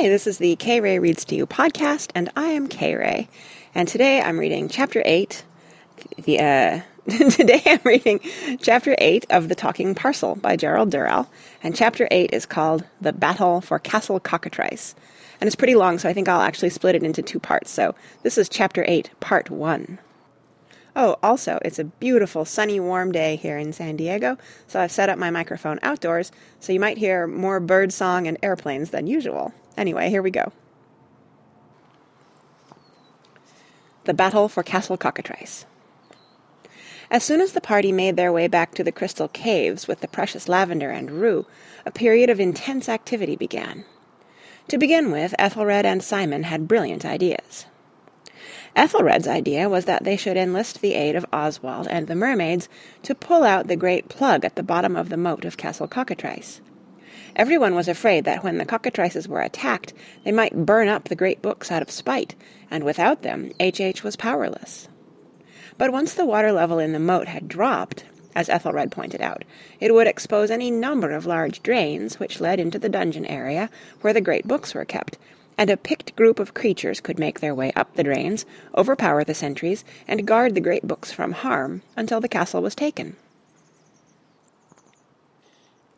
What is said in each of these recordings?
Hi, this is the K Ray Reads to You podcast, and I am K Ray. And today I'm reading Chapter 8. The, uh, today I'm reading Chapter 8 of The Talking Parcel by Gerald Durrell. And Chapter 8 is called The Battle for Castle Cockatrice. And it's pretty long, so I think I'll actually split it into two parts. So this is Chapter 8, Part 1. Oh, also, it's a beautiful sunny warm day here in San Diego, so I've set up my microphone outdoors, so you might hear more bird song and airplanes than usual. Anyway, here we go. The Battle for Castle Cockatrice. As soon as the party made their way back to the crystal caves with the precious lavender and rue, a period of intense activity began. To begin with, Ethelred and Simon had brilliant ideas. Ethelred's idea was that they should enlist the aid of Oswald and the mermaids to pull out the great plug at the bottom of the moat of Castle Cockatrice. Everyone was afraid that when the cockatrices were attacked they might burn up the great books out of spite, and without them H.H. was powerless. But once the water level in the moat had dropped, as Ethelred pointed out, it would expose any number of large drains which led into the dungeon area where the great books were kept, and a picked group of creatures could make their way up the drains, overpower the sentries, and guard the great books from harm until the castle was taken.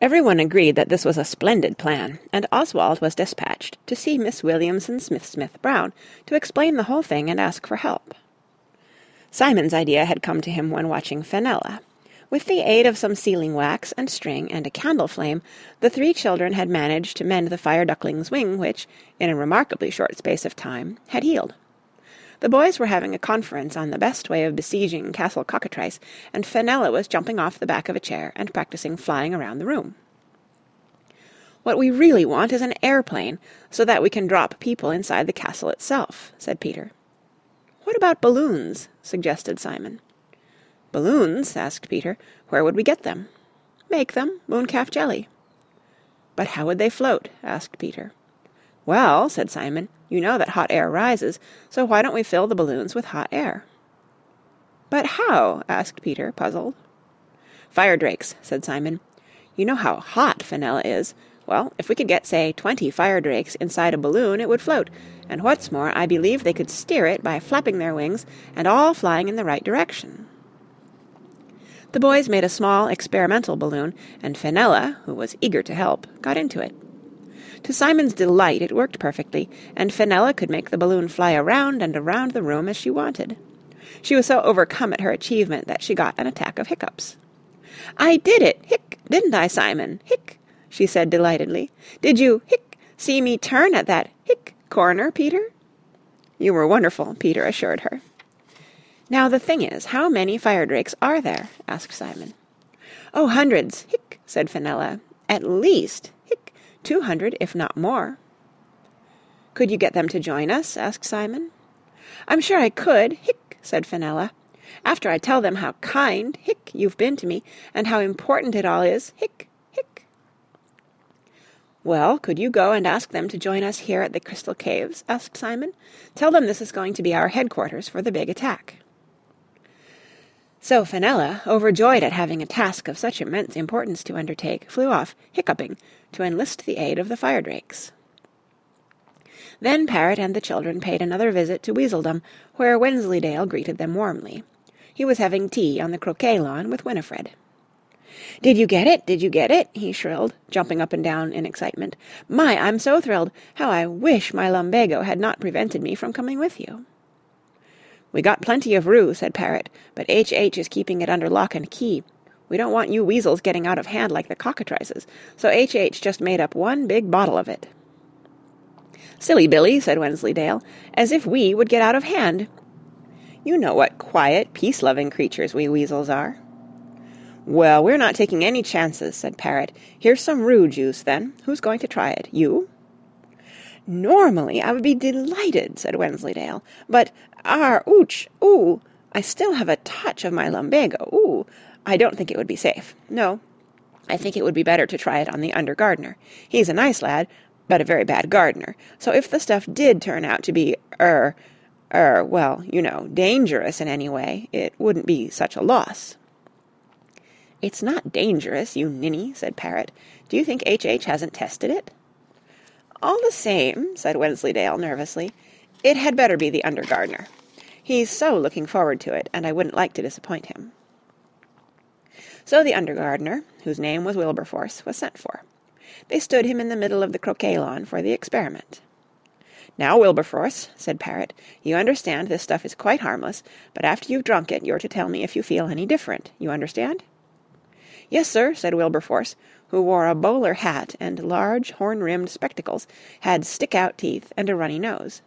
Everyone agreed that this was a splendid plan, and Oswald was despatched to see Miss Williamson Smith Smith Brown to explain the whole thing and ask for help. Simon's idea had come to him when watching Fenella. With the aid of some sealing wax and string and a candle flame, the three children had managed to mend the fire duckling's wing which, in a remarkably short space of time, had healed. The boys were having a conference on the best way of besieging Castle Cockatrice, and Fenella was jumping off the back of a chair and practising flying around the room. What we really want is an airplane, so that we can drop people inside the castle itself, said Peter. What about balloons? suggested Simon. Balloons? asked Peter. Where would we get them? Make them, mooncalf jelly. But how would they float? asked Peter. Well, said Simon, you know that hot air rises, so why don't we fill the balloons with hot air? But how? asked Peter, puzzled. Fire drakes, said Simon. You know how hot Fenella is. Well, if we could get, say, twenty fire drakes inside a balloon, it would float, and what's more, I believe they could steer it by flapping their wings and all flying in the right direction. The boys made a small experimental balloon, and Fenella, who was eager to help, got into it. To Simon's delight it worked perfectly, and Fenella could make the balloon fly around and around the room as she wanted. She was so overcome at her achievement that she got an attack of hiccups. I did it, hic, didn't I, Simon? Hic, she said delightedly. Did you, hic, see me turn at that, hic, corner, Peter? You were wonderful, Peter assured her. Now the thing is, how many fire drakes are there? asked Simon. Oh, hundreds, hic, said Fenella. At least, hic, two hundred, if not more. Could you get them to join us? asked Simon. I'm sure I could, hic, said Fenella. After I tell them how kind, hic, you've been to me, and how important it all is, hic, hic. Well, could you go and ask them to join us here at the Crystal Caves? asked Simon. Tell them this is going to be our headquarters for the big attack. So Fenella, overjoyed at having a task of such immense importance to undertake, flew off, hiccuping, to enlist the aid of the fire drakes. Then Parrot and the children paid another visit to Weaseldom, where Wensleydale greeted them warmly. He was having tea on the croquet lawn with Winifred. "Did you get it? Did you get it?" he shrilled, jumping up and down in excitement. "My, I'm so thrilled! How I wish my lumbago had not prevented me from coming with you!" "We got plenty of rue," said Parrot, "but H. H. is keeping it under lock and key. We don't want you weasels getting out of hand like the cockatrices, so H. H. just made up one big bottle of it." "Silly Billy," said Wensleydale, "as if we would get out of hand. You know what quiet, peace-loving creatures we weasels are." "Well, we're not taking any chances," said Parrot. "Here's some rue juice, then. Who's going to try it? You?" "Normally I would be delighted," said Wensleydale, "but Ar, ouch, ooh! I still have a touch of my lumbago, ooh! I don't think it would be safe. No, I think it would be better to try it on the under gardener. He's a nice lad, but a very bad gardener. So if the stuff did turn out to be, er, er, well, you know, dangerous in any way, it wouldn't be such a loss." "It's not dangerous, you ninny," said Parrot. "Do you think H. H. hasn't tested it?" All the same, said Wensleydale nervously, it had better be the under gardener. He's so looking forward to it, and I wouldn't like to disappoint him. So the under gardener, whose name was Wilberforce, was sent for. They stood him in the middle of the croquet lawn for the experiment. Now, Wilberforce, said Parrot, you understand this stuff is quite harmless, but after you've drunk it you're to tell me if you feel any different. You understand? Yes, sir, said Wilberforce, who wore a bowler hat and large horn-rimmed spectacles, had stick-out teeth and a runny nose.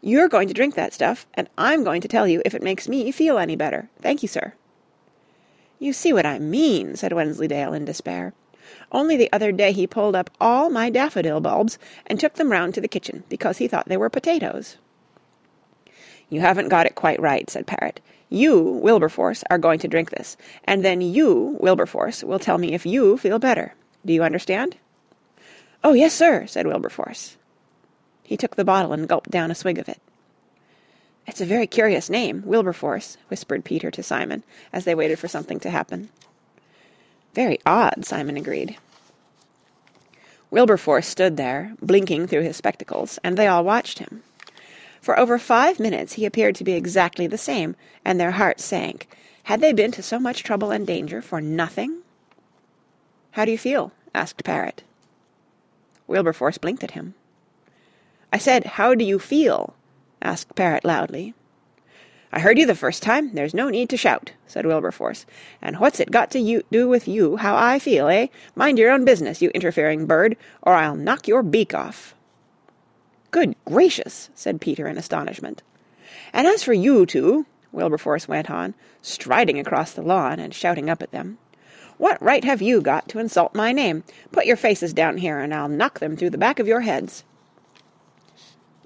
You're going to drink that stuff, and I'm going to tell you if it makes me feel any better. Thank you, sir. You see what I mean, said Wensleydale in despair. Only the other day he pulled up all my daffodil bulbs and took them round to the kitchen because he thought they were potatoes. You haven't got it quite right, said Parrot. You, Wilberforce, are going to drink this, and then you, Wilberforce, will tell me if you feel better. Do you understand? Oh, yes, sir, said Wilberforce. He took the bottle and gulped down a swig of it. It's a very curious name, Wilberforce, whispered Peter to Simon, as they waited for something to happen. Very odd, Simon agreed. Wilberforce stood there, blinking through his spectacles, and they all watched him. For over five minutes he appeared to be exactly the same, and their hearts sank. Had they been to so much trouble and danger for nothing? How do you feel? asked Parrot. Wilberforce blinked at him. I said, how do you feel? asked Parrot loudly. I heard you the first time. There's no need to shout, said Wilberforce. And what's it got to you, do with you how I feel, eh? Mind your own business, you interfering bird, or I'll knock your beak off. Good gracious, said Peter in astonishment. And as for you two, Wilberforce went on, striding across the lawn and shouting up at them, what right have you got to insult my name? Put your faces down here, and I'll knock them through the back of your heads.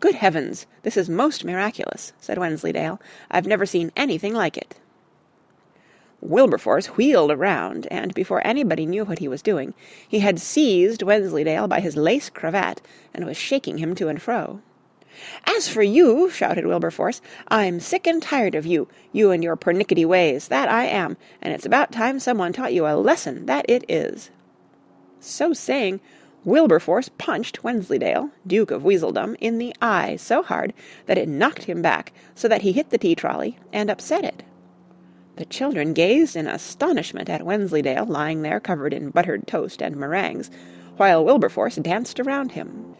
Good heavens, this is most miraculous, said Wensleydale. I've never seen anything like it. Wilberforce wheeled around, and before anybody knew what he was doing, he had seized Wensleydale by his lace cravat and was shaking him to and fro. As for you, shouted Wilberforce, I'm sick and tired of you, you and your pernickety ways, that I am, and it's about time someone taught you a lesson, that it is. So saying, Wilberforce punched Wensleydale, Duke of Weaseldom, in the eye so hard that it knocked him back so that he hit the tea trolley and upset it. The children gazed in astonishment at Wensleydale lying there covered in buttered toast and meringues, while Wilberforce danced around him.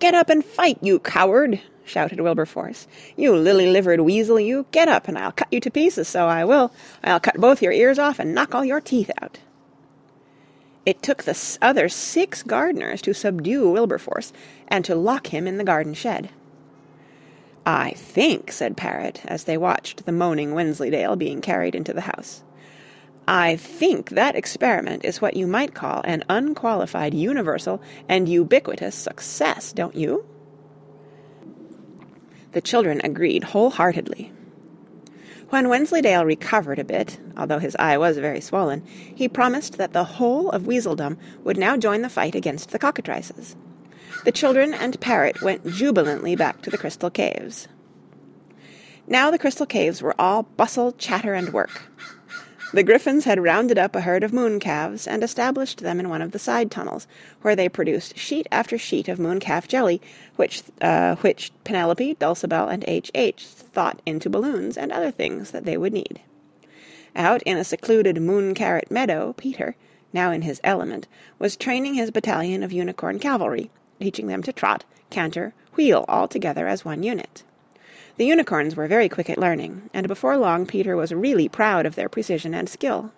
Get up and fight, you coward! shouted Wilberforce. You lily-livered weasel, you! Get up, and I'll cut you to pieces, so I will! I'll cut both your ears off and knock all your teeth out. It took the other six gardeners to subdue Wilberforce and to lock him in the garden shed. I think, said Parrot, as they watched the moaning Wensleydale being carried into the house, I think that experiment is what you might call an unqualified, universal, and ubiquitous success, don't you? The children agreed wholeheartedly. When Wensleydale recovered a bit, although his eye was very swollen, he promised that the whole of Weaseldom would now join the fight against the cockatrices. The children and Parrot went jubilantly back to the Crystal Caves. Now the Crystal Caves were all bustle, chatter, and work. The Gryphons had rounded up a herd of mooncalves and established them in one of the side tunnels, where they produced sheet after sheet of moon calf jelly, which uh, which Penelope, Dulcibel, and H. H. thought into balloons and other things that they would need. Out in a secluded moon carrot meadow, Peter, now in his element, was training his battalion of unicorn cavalry, teaching them to trot, canter, wheel all together as one unit. The unicorns were very quick at learning, and before long Peter was really proud of their precision and skill.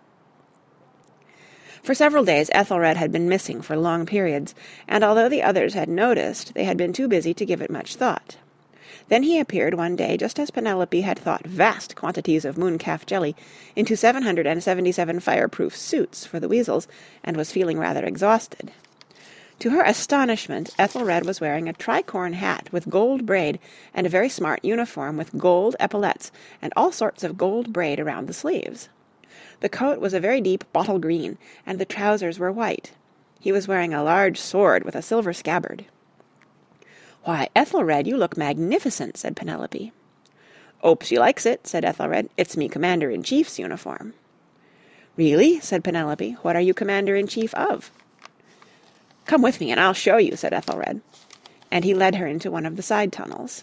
For several days Ethelred had been missing for long periods, and although the others had noticed, they had been too busy to give it much thought. Then he appeared one day just as Penelope had thought vast quantities of mooncalf jelly into 777 fireproof suits for the weasels, and was feeling rather exhausted. To her astonishment, Ethelred was wearing a tricorn hat with gold braid and a very smart uniform with gold epaulettes and all sorts of gold braid around the sleeves. The coat was a very deep bottle green, and the trousers were white. He was wearing a large sword with a silver scabbard. "Why, Ethelred, you look magnificent," said Penelope. "'Opes she likes it," said Ethelred. "It's me Commander-in-Chief's uniform." "Really?" said Penelope. "What are you Commander-in-Chief of?" Come with me and I'll show you, said Ethelred. And he led her into one of the side tunnels.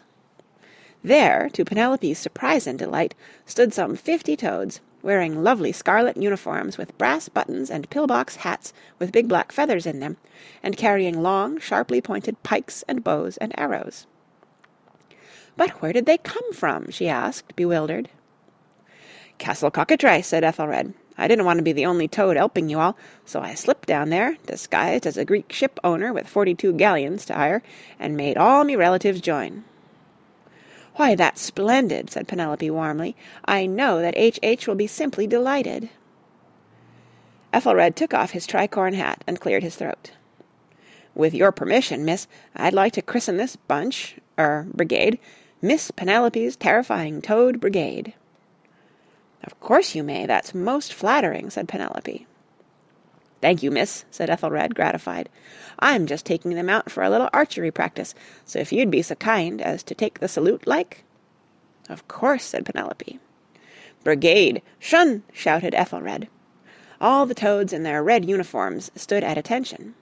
There, to Penelope's surprise and delight, stood some fifty toads, wearing lovely scarlet uniforms with brass buttons and pillbox hats with big black feathers in them, and carrying long, sharply pointed pikes and bows and arrows. But where did they come from? she asked, bewildered. Castle Cockatrice, said Ethelred. I didn't want to be the only toad helping you all, so I slipped down there, disguised as a Greek ship owner with forty-two galleons to hire, and made all me relatives join. Why, that's splendid, said Penelope warmly. I know that H.H. will be simply delighted. Ethelred took off his tricorn hat and cleared his throat. With your permission, miss, I'd like to christen this bunch, er, brigade, Miss Penelope's Terrifying Toad Brigade. Of course you may, that's most flattering, said Penelope. Thank you, miss, said Ethelred, gratified. I'm just taking them out for a little archery practice, so if you'd be so kind as to take the salute, like? Of course, said Penelope. Brigade! Shun! shouted Ethelred. All the toads in their red uniforms stood at attention.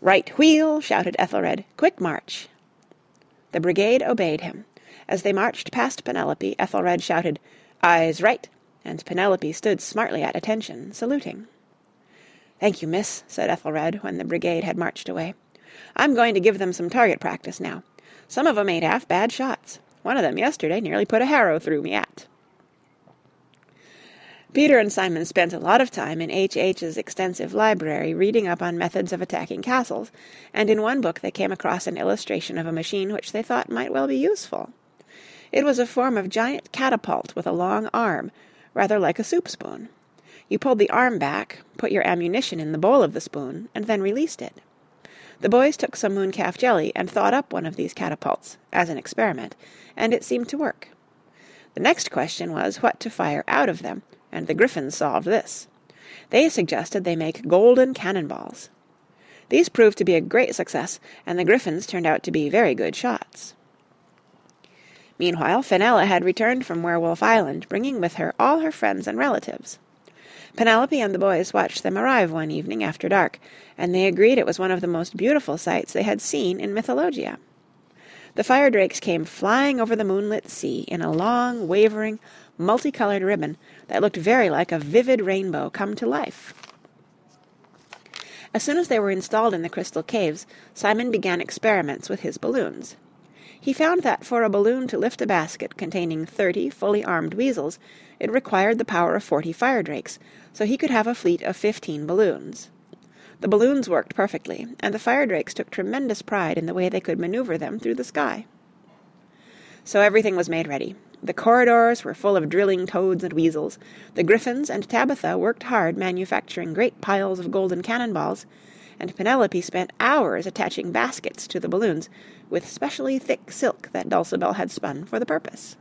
Right wheel! shouted Ethelred. Quick march! The brigade obeyed him. As they marched past Penelope, Ethelred shouted, Eyes right! And Penelope stood smartly at attention, saluting. "Thank you, miss," said Ethelred, when the brigade had marched away. "I'm going to give them some target practice now. Some of 'em ain't half bad shots. One of them yesterday nearly put a harrow through me 'at." Peter and Simon spent a lot of time in H.H.'s extensive library reading up on methods of attacking castles, and in one book they came across an illustration of a machine which they thought might well be useful. It was a form of giant catapult with a long arm, rather like a soup spoon. You pulled the arm back, put your ammunition in the bowl of the spoon, and then released it. The boys took some mooncalf jelly and thought up one of these catapults, as an experiment, and it seemed to work. The next question was what to fire out of them, and the Gryphons solved this. They suggested they make golden cannon balls. These proved to be a great success, and the Gryphons turned out to be very good shots. Meanwhile, Fenella had returned from Werewolf Island, bringing with her all her friends and relatives. Penelope and the boys watched them arrive one evening after dark, and they agreed it was one of the most beautiful sights they had seen in Mythologia. The fire drakes came flying over the moonlit sea in a long, wavering, multicolored ribbon that looked very like a vivid rainbow come to life. As soon as they were installed in the crystal caves, Simon began experiments with his balloons. He found that for a balloon to lift a basket containing thirty fully armed weasels, it required the power of forty fire drakes, so he could have a fleet of fifteen balloons. The balloons worked perfectly, and the fire drakes took tremendous pride in the way they could maneuver them through the sky. So everything was made ready. The corridors were full of drilling toads and weasels, the Gryphons and Tabitha worked hard manufacturing great piles of golden cannon balls, and Penelope spent hours attaching baskets to the balloons with specially thick silk that Dulcibel had spun for the purpose.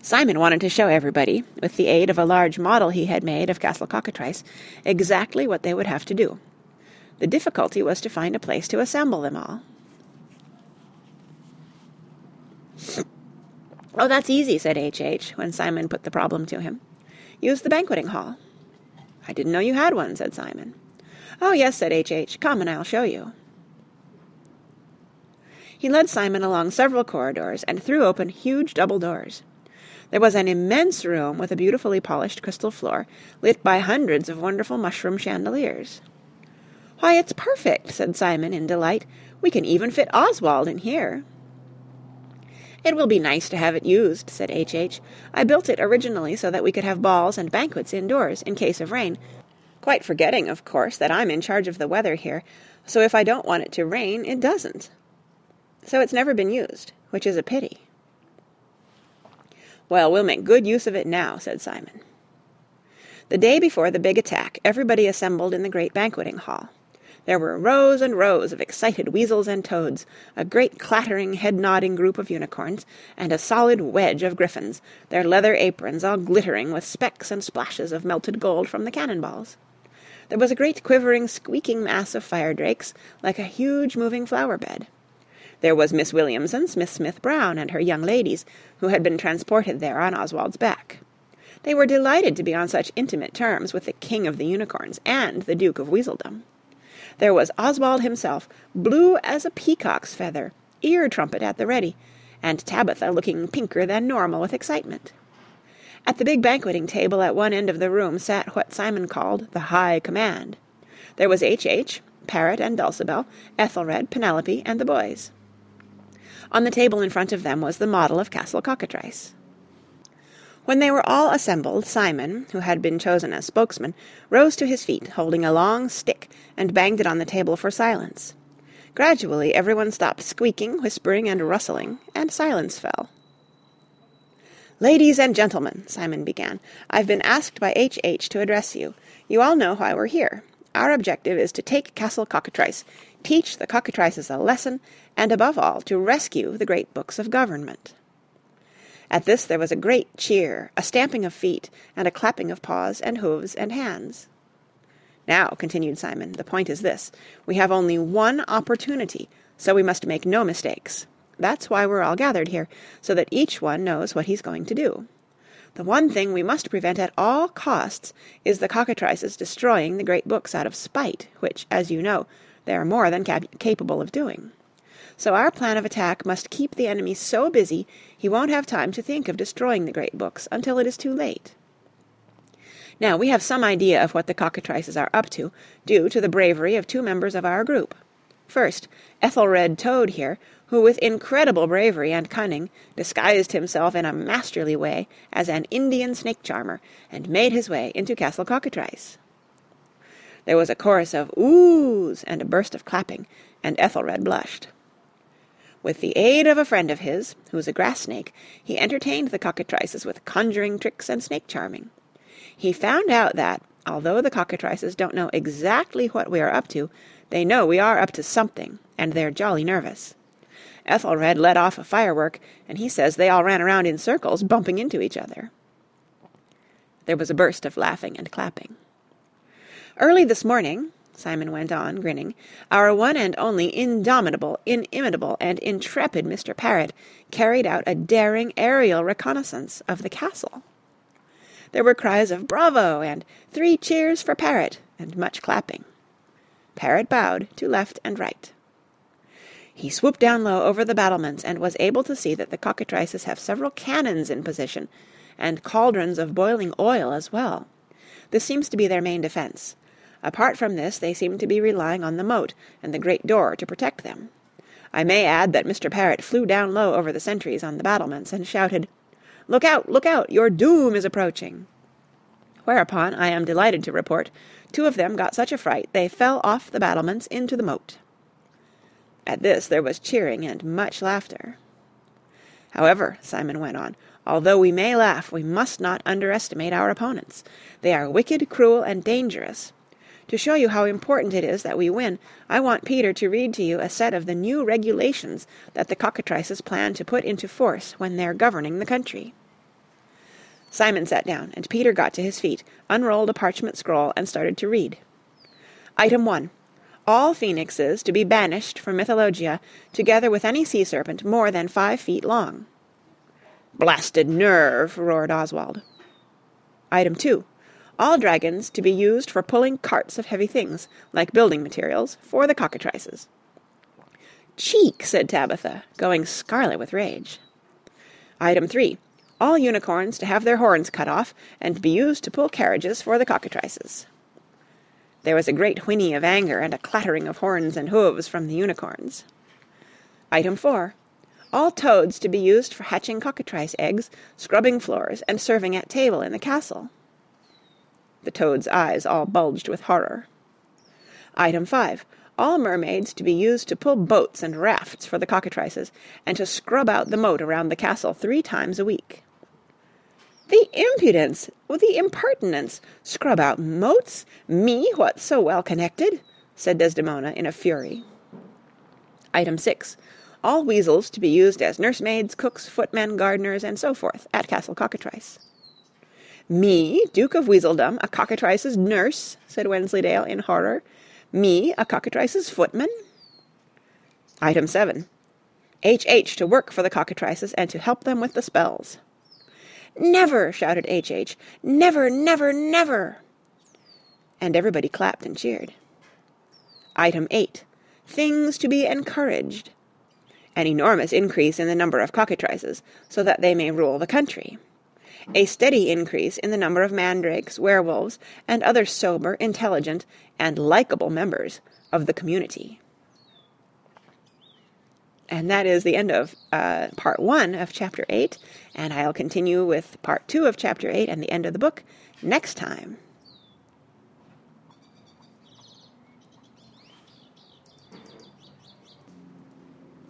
Simon wanted to show everybody, with the aid of a large model he had made of Castle Cockatrice, exactly what they would have to do. The difficulty was to find a place to assemble them all. Oh, that's easy, said H. H. when Simon put the problem to him. Use the banqueting hall. I didn't know you had one, said Simon. Oh, yes, said H.H., come and I'll show you. He led Simon along several corridors and threw open huge double doors. There was an immense room with a beautifully polished crystal floor, lit by hundreds of wonderful mushroom chandeliers. "Why, it's perfect!" said Simon in delight. "We can even fit Oswald in here." "It will be nice to have it used," said H.H. "I built it originally so that we could have balls and banquets indoors, in case of rain, quite forgetting, of course, that I'm in charge of the weather here, so if I don't want it to rain, it doesn't. So it's never been used, which is a pity." "Well, we'll make good use of it now," said Simon. The day before the big attack everybody assembled in the great banqueting hall. There were rows and rows of excited weasels and toads, a great clattering, head-nodding group of unicorns, and a solid wedge of Gryphons, their leather aprons all glittering with specks and splashes of melted gold from the cannon balls. There was a great quivering, squeaking mass of fire drakes, like a huge moving flower bed. There was Miss Williamson, Miss Smith Brown, and her young ladies, who had been transported there on Oswald's back. They were delighted to be on such intimate terms with the King of the Unicorns and the Duke of Weaseldom. There was Oswald himself, blue as a peacock's feather, ear trumpet at the ready, and Tabitha looking pinker than normal with excitement. At the big banqueting table at one end of the room sat what Simon called the High Command. There was H.H., Parrot and Dulcibel, Ethelred, Penelope, and the boys. On the table in front of them was the model of Castle Cockatrice. When they were all assembled, Simon, who had been chosen as spokesman, rose to his feet, holding a long stick, and banged it on the table for silence. Gradually everyone stopped squeaking, whispering, and rustling, and silence fell. "Ladies and gentlemen," Simon began, "I've been asked by H. H. to address you. You all know why we're here. Our objective is to take Castle Cockatrice, teach the cockatrices a lesson, and above all to rescue the great books of government." At this there was a great cheer, a stamping of feet, and a clapping of paws and hoofs and hands. "Now," continued Simon, "the point is this: we have only one opportunity, so we must make no mistakes. That's why we're all gathered here, so that each one knows what he's going to do. The one thing we must prevent at all costs is the cockatrices destroying the great books out of spite, which, as you know, they are more than cap- capable of doing. So our plan of attack must keep the enemy so busy he won't have time to think of destroying the great books until it is too late. Now we have some idea of what the cockatrices are up to, due to the bravery of two members of our group. First, Ethelred Toad here, who with incredible bravery and cunning disguised himself in a masterly way as an Indian snake charmer and made his way into Castle Cockatrice. There was a chorus of oohs and a burst of clapping, and Ethelred blushed. With the aid of a friend of his, who was a grass snake, he entertained the cockatrices with conjuring tricks and snake charming. He found out that, although the cockatrices don't know exactly what we are up to, they know we are up to something, and they're jolly nervous. Ethelred let off a firework, and he says they all ran around in circles, bumping into each other. There was a burst of laughing and clapping. Early this morning, Simon went on, grinning, our one and only indomitable, inimitable, and intrepid Mr. Parrot carried out a daring aerial reconnaissance of the castle. There were cries of "Bravo!" and "Three cheers for Parrot!" and much clapping. Parrot bowed to left and right. He swooped down low over the battlements and was able to see that the cockatrices have several cannons in position, and cauldrons of boiling oil as well. This seems to be their main defense. Apart from this they seem to be relying on the moat and the great door to protect them. I may add that Mr. Parrot flew down low over the sentries on the battlements and shouted, "Look out! Look out! Your doom is approaching!" Whereupon, I am delighted to report, two of them got such a fright they fell off the battlements into the moat. At this there was cheering and much laughter. However, Simon went on, although we may laugh, we must not underestimate our opponents. They are wicked, cruel, and dangerous. To show you how important it is that we win, I want Peter to read to you a set of the new regulations that the cockatrices plan to put into force when they're governing the country. Simon sat down, and Peter got to his feet, unrolled a parchment scroll, and started to read. Item 1. All phoenixes to be banished from Mythologia, together with any sea serpent more than five feet long. Blasted nerve! roared Oswald. Item 2 all dragons to be used for pulling carts of heavy things, like building materials, for the cockatrices. Cheek, said Tabitha, going scarlet with rage. Item 3. All unicorns to have their horns cut off, and be used to pull carriages for the cockatrices. There was a great whinny of anger and a clattering of horns and hooves from the unicorns. Item 4. All toads to be used for hatching cockatrice eggs, scrubbing floors, and serving at table in the castle. The Toad's eyes all bulged with horror. Item 5. All mermaids to be used to pull boats and rafts for the cockatrices, and to scrub out the moat around the castle three times a week. The impudence! The impertinence! Scrub out moats? Me, what so well connected? said Desdemona in a fury. Item 6. All weasels to be used as nursemaids, cooks, footmen, gardeners, and so forth, at Castle Cockatrice. Me, Duke of Weaseldom, a cockatrice's nurse!" said Wensleydale in horror. "Me, a cockatrice's footman!" Item 7. H. H. to work for the cockatrices and to help them with the spells. "Never!" shouted H. H. "Never, never, never!" And everybody clapped and cheered. Item 8. Things to be encouraged. An enormous increase in the number of cockatrices, so that they may rule the country. A steady increase in the number of mandrakes, werewolves, and other sober, intelligent, and likable members of the community. And that is the end of uh, part one of chapter 8. And I'll continue with part two of chapter 8 and the end of the book next time.